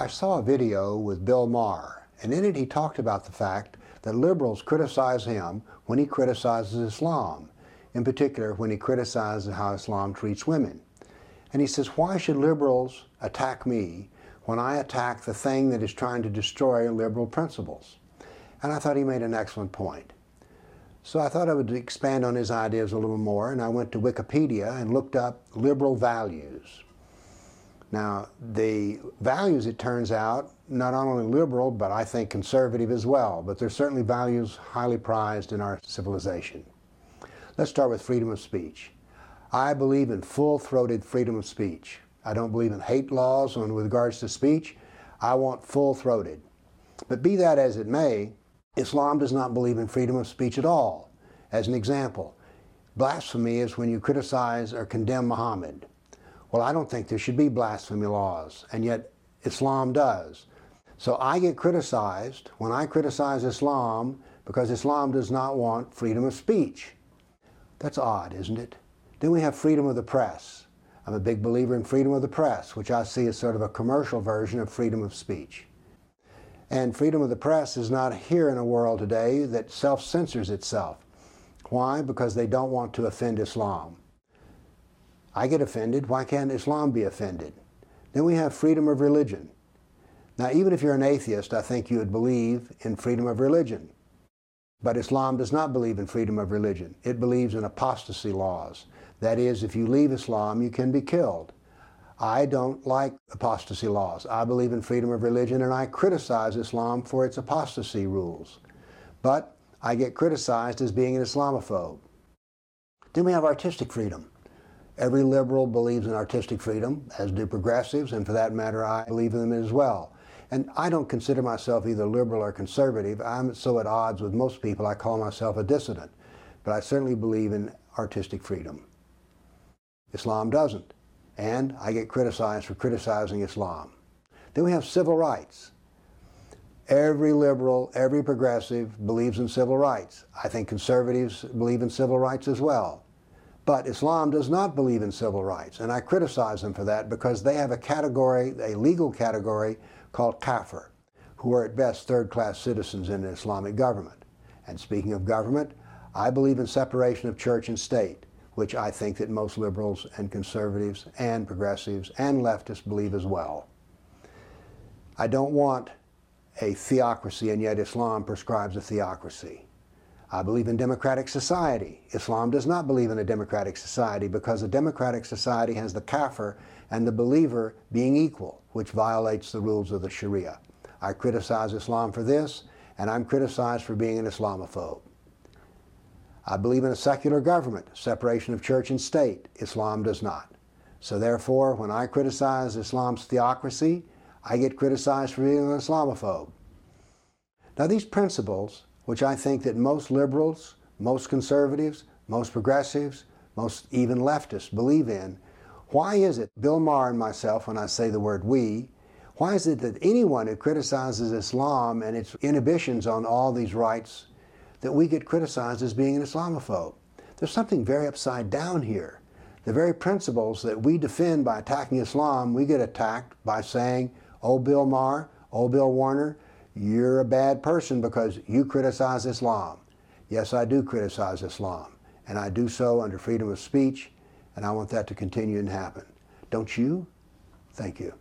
I saw a video with Bill Maher, and in it he talked about the fact that liberals criticize him when he criticizes Islam, in particular when he criticizes how Islam treats women. And he says, Why should liberals attack me when I attack the thing that is trying to destroy liberal principles? And I thought he made an excellent point. So I thought I would expand on his ideas a little more, and I went to Wikipedia and looked up liberal values. Now, the values, it turns out, not only liberal, but I think conservative as well, but they're certainly values highly prized in our civilization. Let's start with freedom of speech. I believe in full throated freedom of speech. I don't believe in hate laws with regards to speech. I want full throated. But be that as it may, Islam does not believe in freedom of speech at all. As an example, blasphemy is when you criticize or condemn Muhammad. Well, I don't think there should be blasphemy laws, and yet Islam does. So I get criticized when I criticize Islam because Islam does not want freedom of speech. That's odd, isn't it? Then we have freedom of the press. I'm a big believer in freedom of the press, which I see as sort of a commercial version of freedom of speech. And freedom of the press is not here in a world today that self censors itself. Why? Because they don't want to offend Islam. I get offended. Why can't Islam be offended? Then we have freedom of religion. Now, even if you're an atheist, I think you would believe in freedom of religion. But Islam does not believe in freedom of religion. It believes in apostasy laws. That is, if you leave Islam, you can be killed. I don't like apostasy laws. I believe in freedom of religion and I criticize Islam for its apostasy rules. But I get criticized as being an Islamophobe. Then we have artistic freedom. Every liberal believes in artistic freedom, as do progressives, and for that matter, I believe in them as well. And I don't consider myself either liberal or conservative. I'm so at odds with most people, I call myself a dissident. But I certainly believe in artistic freedom. Islam doesn't. And I get criticized for criticizing Islam. Then we have civil rights. Every liberal, every progressive believes in civil rights. I think conservatives believe in civil rights as well. But Islam does not believe in civil rights, and I criticize them for that because they have a category, a legal category called kafir, who are at best third class citizens in an Islamic government. And speaking of government, I believe in separation of church and state, which I think that most liberals and conservatives and progressives and leftists believe as well. I don't want a theocracy, and yet Islam prescribes a theocracy. I believe in democratic society. Islam does not believe in a democratic society because a democratic society has the kafir and the believer being equal, which violates the rules of the Sharia. I criticize Islam for this, and I'm criticized for being an Islamophobe. I believe in a secular government, separation of church and state. Islam does not. So therefore, when I criticize Islam's theocracy, I get criticized for being an Islamophobe. Now these principles which I think that most liberals, most conservatives, most progressives, most even leftists believe in. Why is it, Bill Maher and myself, when I say the word we, why is it that anyone who criticizes Islam and its inhibitions on all these rights, that we get criticized as being an Islamophobe? There's something very upside down here. The very principles that we defend by attacking Islam, we get attacked by saying, oh, Bill Maher, oh, Bill Warner, you're a bad person because you criticize Islam. Yes, I do criticize Islam, and I do so under freedom of speech, and I want that to continue and happen. Don't you? Thank you.